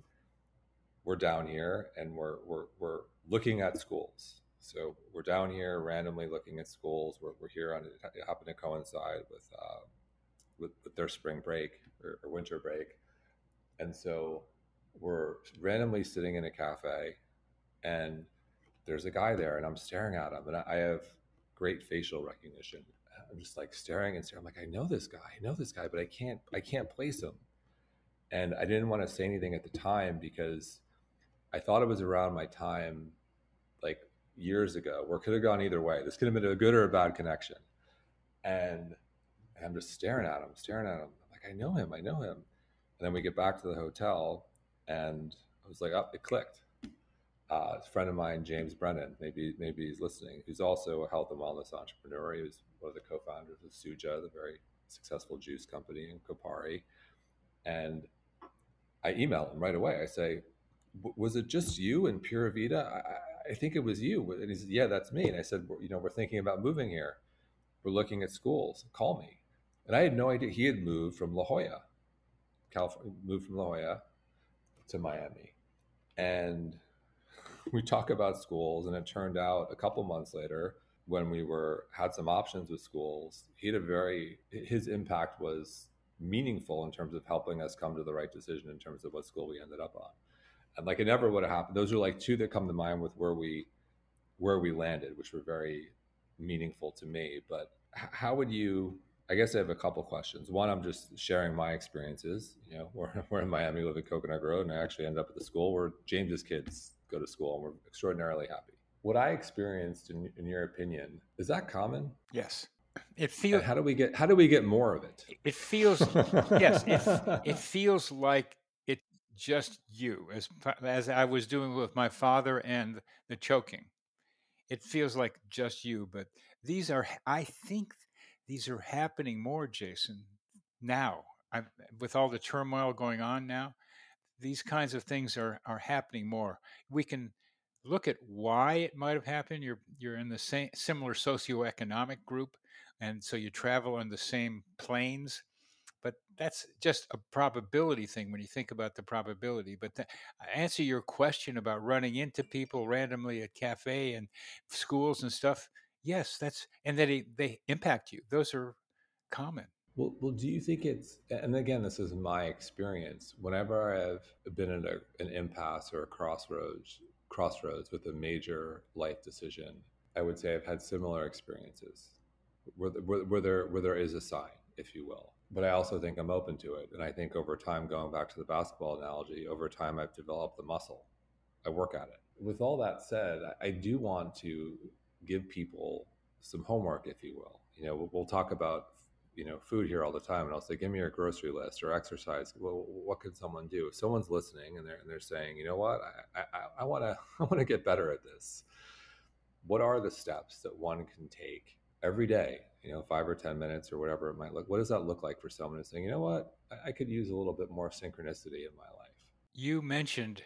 we're down here and we're we're, we're looking at schools. So we're down here randomly looking at schools. We're, we're here on it happened to coincide with, uh, with with their spring break or, or winter break, and so we're randomly sitting in a cafe, and there's a guy there, and I'm staring at him, and I have great facial recognition. I'm just like staring and staring. I'm like, I know this guy, I know this guy, but I can't I can't place him. And I didn't want to say anything at the time because I thought it was around my time, years ago, where it could have gone either way. This could have been a good or a bad connection. And, I'm just staring at him, staring at him. I'm like, I know him, I know him. And then we get back to the hotel, and I was like, oh, it clicked. Uh, a friend of mine, James Brennan, maybe maybe he's listening. Who's also a health and wellness entrepreneur. He was one of the co-founders of Suja, the very successful juice company in Kopari. And I email him right away. I say, was it just you and Pura Vida? I, I, think it was you. And he said, yeah, that's me. And I said, you know, we're thinking about moving here. We're looking at schools. Call me. And I had no idea he had moved from La Jolla, California, moved from La Jolla to Miami. And we talk about schools and it turned out a couple months later when we were had some options with schools, he had a very his impact was meaningful in terms of helping us come to the right decision in terms of what school we ended up on and like it never would have happened. Those are like two that come to mind with where we where we landed, which were very meaningful to me. But how would you? I guess I have a couple questions. One, I'm just sharing my experiences. You know, we're, we're in Miami, live in Coconut Grove, and I actually ended up at the school where James's kids go to school, and we're extraordinarily happy. What I experienced, in, in your opinion, is that common? Yes. it feels. how do we get how do we get more of it? It feels yes. It, it feels like just you, as as I was doing with my father and the choking. It feels like just you, but these are. I think these are happening more, Jason. Now, I, with all the turmoil going on now, these kinds of things are are happening more. We can look at why it might have happened. You're you're in the same similar socioeconomic group, and so you travel on the same planes. But that's just a probability thing when you think about the probability. But to uh, answer your question about running into people randomly at cafe and schools and stuff, yes, that's and that they, they impact you. Those are common. Well, well, do you think it's, and again, this is my experience. Whenever I've been in a, an impasse or a crossroads, crossroads with a major life decision, I would say I've had similar experiences where, where, where, there, where there is a sign, if you will. But I also think I'm open to it. And I think over time, going back to the basketball analogy, over time, I've developed the muscle. I work at it. With all that said, I do want to give people some homework, if you will. You know, we'll, talk about you know food here all the time and i'll say give me your grocery list or exercise well what can someone do if someone's listening and they're, and they're saying you know what i want to i want to get better at this what are the steps that one can take every day you know five or ten minutes or whatever it might look what does that look like for someone who's saying you know what I, I could use a little bit more synchronicity in my life you mentioned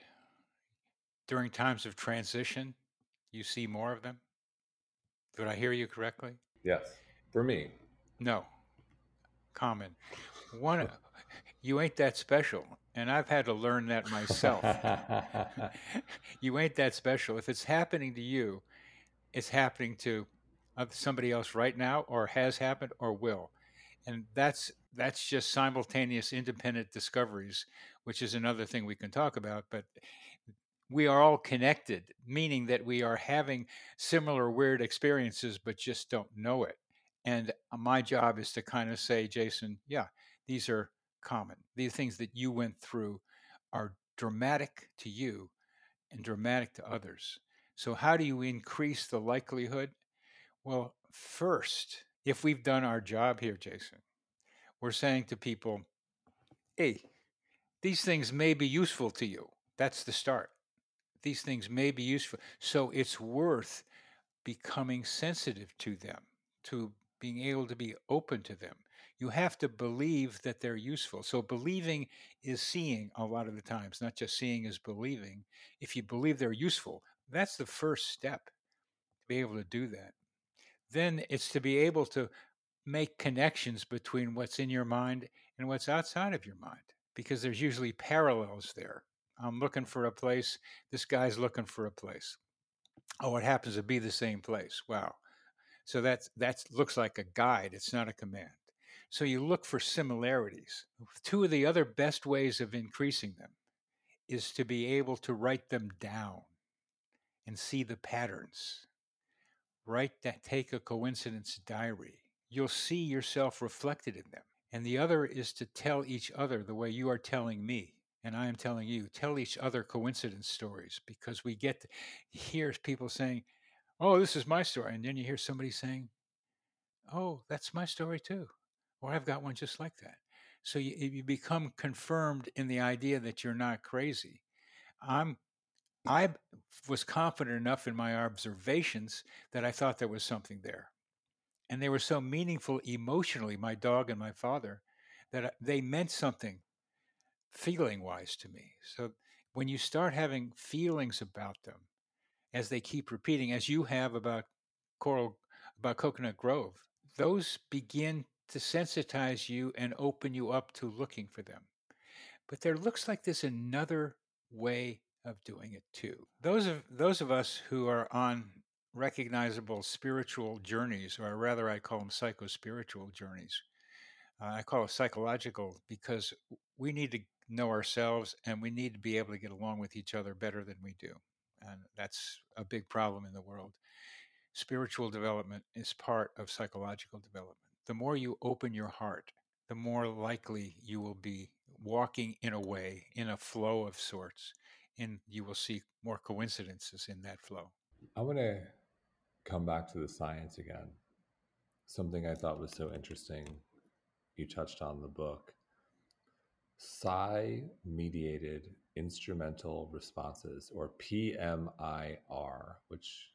during times of transition you see more of them did i hear you correctly yes for me no common. One, you ain't that special. And I've had to learn that myself. you ain't that special. If it's happening to you, it's happening to somebody else right now, or has happened, or will. And that's that's just simultaneous independent discoveries, which is another thing we can talk about. But we are all connected, meaning that we are having similar weird experiences, but just don't know it. And uh, my job is to kind of say, Jason, yeah, these are common. These things that you went through are dramatic to you and dramatic to others. So, how do you increase the likelihood? Well, first, if we've done our job here, Jason, we're saying to people, hey, these things may be useful to you. That's the start. These things may be useful. So, it's worth becoming sensitive to them, to being able to be open to them. You have to believe that they're useful. So believing is seeing a lot of the times, not just seeing is believing. If you believe they're useful, that's the first step to be able to do that. Then it's to be able to make connections between what's in your mind and what's outside of your mind because there's usually parallels there. I'm looking for a place, this guy's looking for a place. Oh, it happens to be the same place. Wow. So that's that looks like a guide. It's not a command. So you look for similarities. Two of the other best ways of increasing them is to be able to write them down and see the patterns. Write that, take a coincidence diary. You'll see yourself reflected in them. And the other is to tell each other the way you are telling me and I am telling you, tell each other coincidence stories because we get to hear people saying, oh, this is my story. And then you hear somebody saying, oh, that's my story too. Or I've got one just like that. So you, you become confirmed in the idea that you're not crazy. I'm I was confident enough in my observations that I thought there was something there. And they were so meaningful emotionally, my dog and my father, that uh, they meant something feeling wise to me. So when you start having feelings about them, as they keep repeating, as you have about Coral, about Coconut Grove, those begin to sensitize you and open you up to looking for them. But there looks like there's another way of doing it too. Those of those of us who are on recognizable spiritual journeys, or rather, I call them psycho-spiritual journeys. Uh, I call it psychological because we need to know ourselves and we need to be able to get along with each other better than we do and that's a big problem in the world. Spiritual development is part of psychological development. The more you open your heart, the more likely you will be walking in a way, in a flow of sorts, and you will see more coincidences in that flow. I want to come back to the science again. something I thought was so interesting. You touched on the book psi mediated instrumental responses, or PMIR, which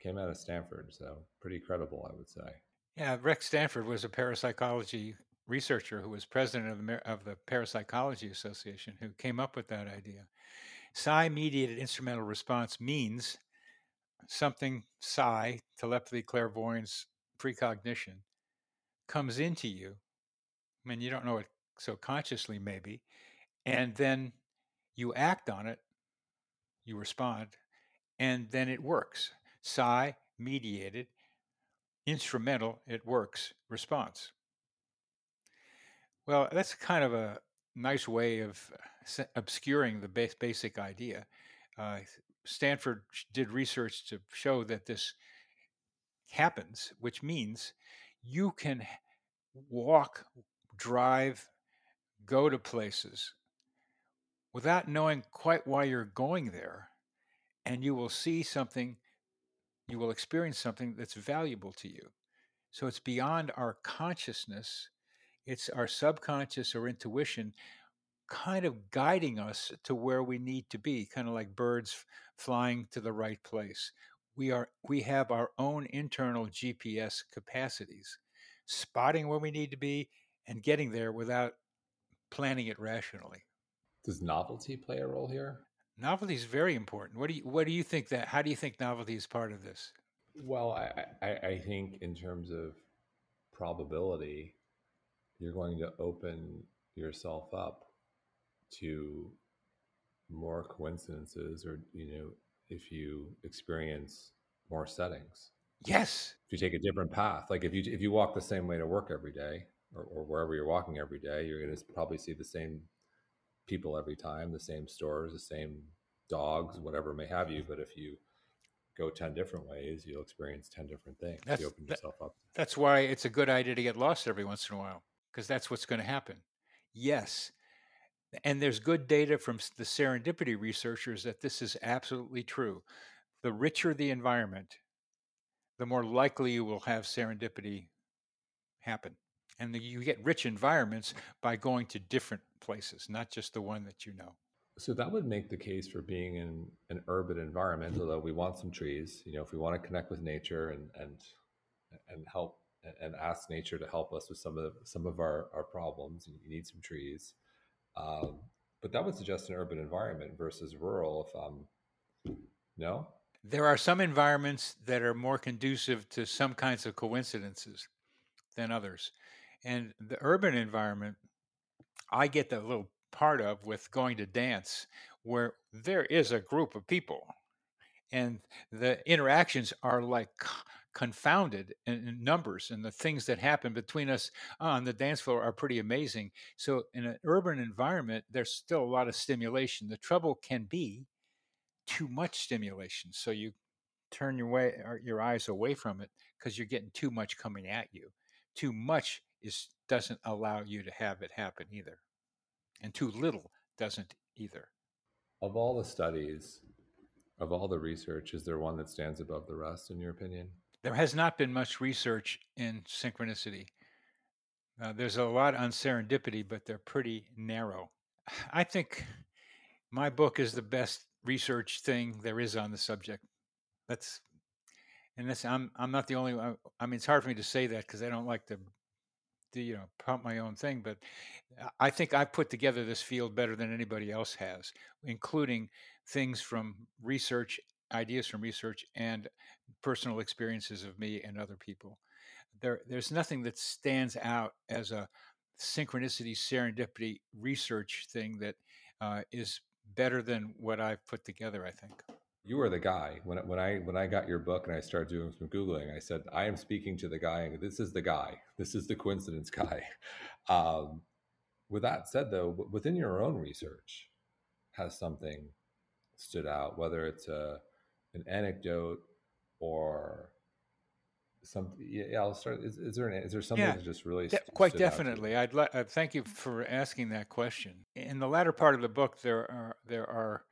came out of Stanford. So pretty credible, I would say. Yeah, Rex Stanford was a parapsychology researcher who was president of the, of the Parapsychology Association who came up with that idea. Psi mediated instrumental response means something psi, telepathy, clairvoyance, precognition, comes into you. I mean, you don't know it so consciously, maybe, and then you act on it, you respond, and then it works. Psi mediated, instrumental, it works response. Well, that's kind of a nice way of obscuring the basic idea. Uh, Stanford did research to show that this happens, which means you can walk, drive, go to places without knowing quite why you're going there, and you will see something, you will experience something that's valuable to you. So it's beyond our consciousness, it's our subconscious or intuition kind of guiding us to where we need to be, kind of like birds flying to the right place. We are we have our own internal GPS capacities, spotting where we need to be and getting there without planning it rationally. Does novelty play a role here? Novelty is very important. What do you what do you think that how do you think novelty is part of this? Well, I, I, I think in terms of probability, you're going to open yourself up to more coincidences or you know if you experience more settings. Yes. If you take a different path like if you if you walk the same way to work every day or, or wherever you're walking every day you're going to probably see the same people every time the same stores the same dogs whatever may have you but if you go 10 different ways you'll experience 10 different things. That's, you open yourself that, up. that's why it's a good idea to get lost every once in a while because that's what's going to happen yes and there's good data from the serendipity researchers that this is absolutely true. The richer the environment, the more likely you will have serendipity happen. And the, you get rich environments by going to different places, not just the one that you know. So that would make the case for being in an urban environment, mm-hmm. although we want some trees. You know, if we want to connect with nature and and and help and ask nature to help us with some of some of our, our problems, you need some trees. Um, but that would suggest an urban environment versus rural. If um, no, there are some environments that are more conducive to some kinds of coincidences than others, and the urban environment, I get the little part of with going to dance where there is a group of people and the interactions are like confounded in, numbers and the things that happen between us uh, on the dance floor are pretty amazing. So in an urban environment there's still a lot of stimulation. The trouble can be too much stimulation so you turn your way your eyes away from it because you're getting too much coming at you. Too much is doesn't allow you to have it happen either and too little doesn't either. Of all the studies of all the research, is there one that stands above the rest, in your opinion? There has not been much research in synchronicity. Uh, there's a lot on serendipity, but they're pretty narrow. I think my book is the best research thing there is on the subject. That's and that's I'm I'm not the only one. I mean, it's hard for me to say that because I don't like to to you know pump my own thing but i think i've put together this field better than anybody else has including things from research ideas from research and personal experiences of me and other people there there's nothing that stands out as a synchronicity serendipity research thing that uh, is better than what i've put together i think you are the guy. When when I when I got your book and I started doing some googling, I said I am speaking to the guy, and this is the guy. This is the coincidence guy. Um, with that said, though, within your own research, has something stood out? Whether it's a an anecdote or something. Yeah, I'll start. Is, is there an, is there something yeah, that just really de- quite definitely? I'd let uh, thank you for asking that question. In the latter part of the book, there are there are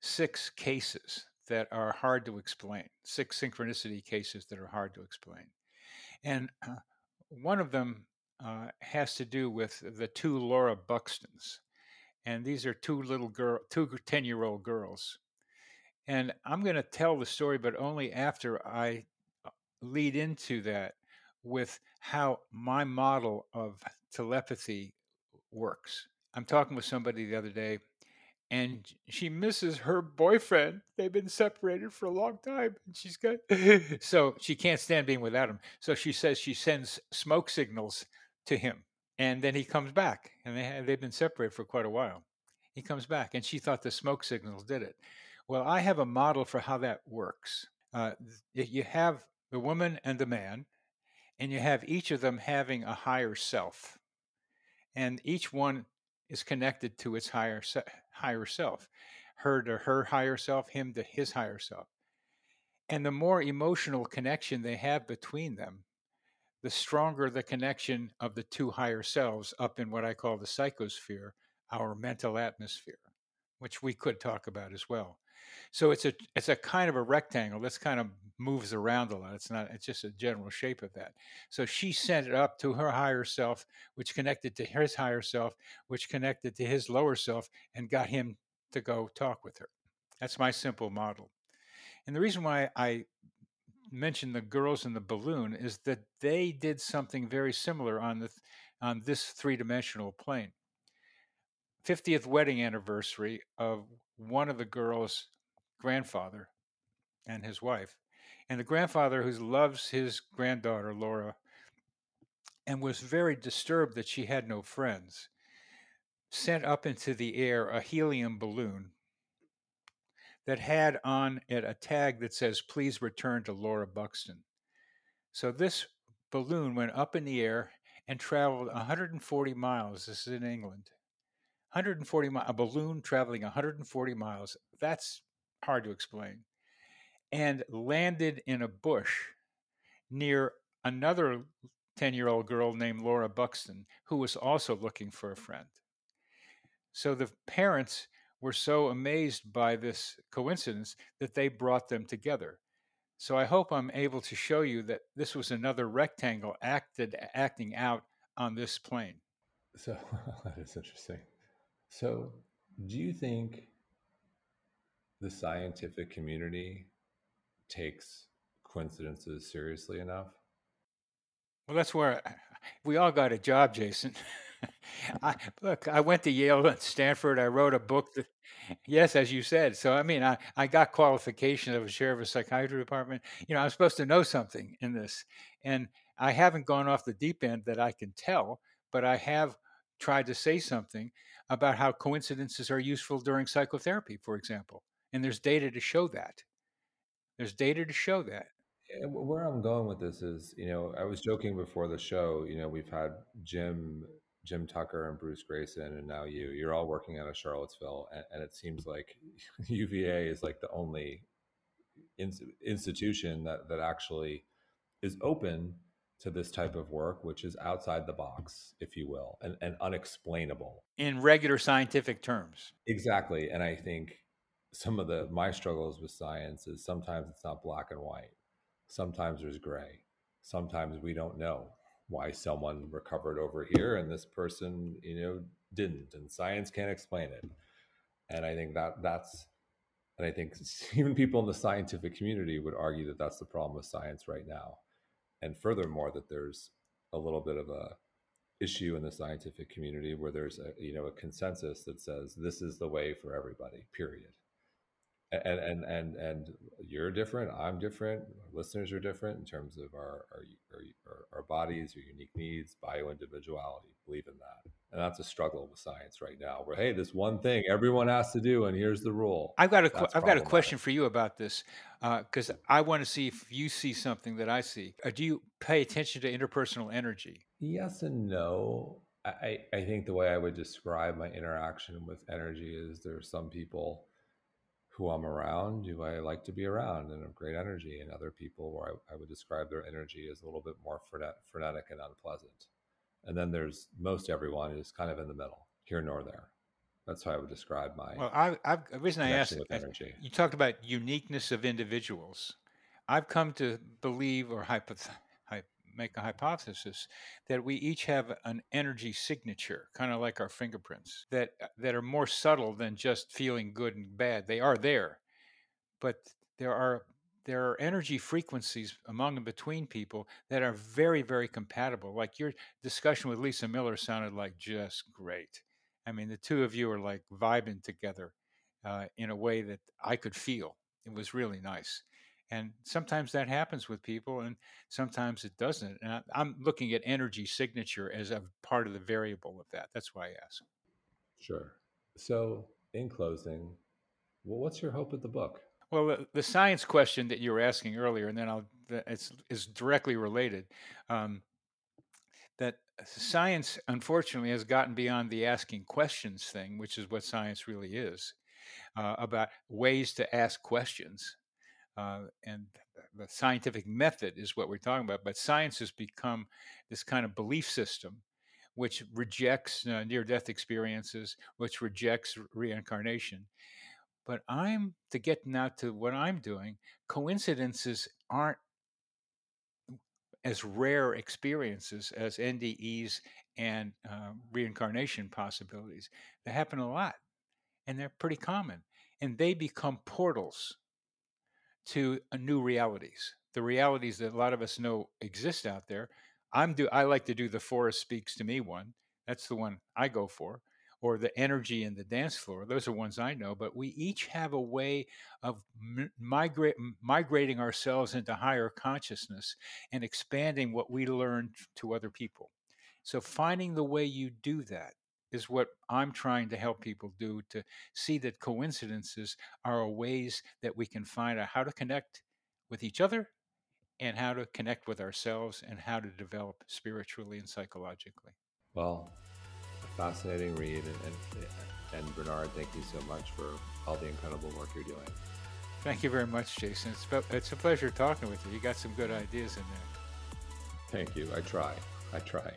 six cases that are hard to explain, six synchronicity cases that are hard to explain. And uh, one of them uh, has to do with the two Laura Buxtons. And these are two little girl, two 10 year old girls. And I'm going to tell the story, but only after I uh, lead into that with how my model of telepathy works. I'm talking with somebody the other day, and she misses her boyfriend. They've been separated for a long time, and she's got so she can't stand being without him. So she says she sends smoke signals to him, and then he comes back, and they have, they've been separated for quite a while. He comes back, and she thought the smoke signals did it. Well, I have a model for how that works. Uh, you have the woman and the man, and you have each of them having a higher self, and each one is connected to its higher se- higher self, her to her higher self, him to his higher self. And the more emotional connection they have between them, the stronger the connection of the two higher selves up in what I call the psychosphere, our mental atmosphere, which we could talk about as well. So it's a it's a kind of a rectangle that's kind of moves around a lot. It's not it's just a general shape of that. So she sent it up to her higher self, which connected to his higher self, which connected to his lower self, and got him to go talk with her. That's my simple model. And the reason why I mentioned the girls in the balloon is that they did something very similar on the on this three-dimensional plane. 50th wedding anniversary of one of the girls' grandfather and his wife. And the grandfather, who loves his granddaughter, Laura, and was very disturbed that she had no friends, sent up into the air a helium balloon that had on it a tag that says, Please return to Laura Buxton. So this balloon went up in the air and traveled 140 miles. This is in England. 140 miles, a balloon traveling 140 miles. That's hard to explain. And landed in a bush near another 10 year old girl named Laura Buxton, who was also looking for a friend. So the parents were so amazed by this coincidence that they brought them together. So I hope I'm able to show you that this was another rectangle acted acting out on this plane. So that is interesting. So, do you think the scientific community takes coincidences seriously enough? Well, that's where we all got a job, Jason. I, look, I went to Yale and Stanford. I wrote a book that, yes, as you said. So, I mean, I, I got qualification of a chair of a psychiatry department. You know, I'm supposed to know something in this. And I haven't gone off the deep end that I can tell, but I have tried to say something about how coincidences are useful during psychotherapy, for example. And there's data to show that. There's data to show that. where I'm going with this is, you know, I was joking before the show, you know, we've had Jim Jim Tucker and Bruce Greyson, and now you. You're all working out of Charlottesville, and, and it seems like UVA is like the only in, institution that that actually is open to this type of work, which is outside the box, if you will, and, and unexplainable in regular scientific terms. Exactly, and I think some of the my struggles with science is sometimes it's not black and white, sometimes there's gray, sometimes we don't know why someone recovered over here and this person, you know, didn't, and science can't explain it. And I think that that's and I think even people in the scientific community would argue that that's the problem with science right now and furthermore that there's a little bit of a issue in the scientific community where there's a you know a consensus that says this is the way for everybody period. And and and and you're different i'm different our listeners are different in terms of our our, our, our bodies our unique needs bio individuality believe in that and that's a struggle with science right now where hey this one thing everyone has to do and here's the rule. I've got a i've got a question for you about this because uh, i want to see if you see something that i see. Uh, do you pay attention to interpersonal energy? Yes and no. I, I think the way I would describe my interaction with energy is there are some people who I'm around, who I like to be around, and have great energy, and other people where I, I would describe their energy as a little bit more frenetic and unpleasant. And then there's most everyone is kind of in the middle, here nor there. That's how I would describe my. Well, I, I've, the reason I asked, energy. you talked about uniqueness of individuals. I've come to believe or hypoth- make a hypothesis that we each have an energy signature, kind of like our fingerprints, that that are more subtle than just feeling good and bad. They are there, but there are there are energy frequencies among and between people that are very very compatible. Like your discussion with Lisa Miller sounded like just great. I mean, the two of you are like vibing together uh, in a way that I could feel. It was really nice. And sometimes that happens with people, and sometimes it doesn't. And I, I'm looking at energy signature as a part of the variable of that. That's why I ask. Sure. So, in closing, well, what's your hope with the book? Well, the, the science question that you were asking earlier, and then I'll it's is directly related. Um, that science, unfortunately, has gotten beyond the asking questions thing, which is what science really is, uh, about ways to ask questions uh, and the scientific method is what we're talking about. But science has become this kind of belief system which rejects uh, near death experiences, which rejects reincarnation. But I'm to get now to what I'm doing, coincidences aren't as rare experiences as NDEs and uh, reincarnation possibilities. They happen a lot and they're pretty common. And they become portals to new realities, the realities that a lot of us know exist out there. I'm do I like to do the forest speaks to me one. That's the one I go for, or the energy in the dance floor. Those are ones I know. But we each have a way of migrating ourselves into higher consciousness and expanding what we learn to other people. So finding the way you do that is what I'm trying to help people do to see that coincidences are ways that we can find out how to connect with each other and how to connect with ourselves and how to develop spiritually and psychologically. Well, fascinating read. And, and, and Bernard, thank you so much for all the incredible work you're doing. Thank you very much, Jason. It's, it's a pleasure talking with you. You got some good ideas in there. Thank you. I try. I try.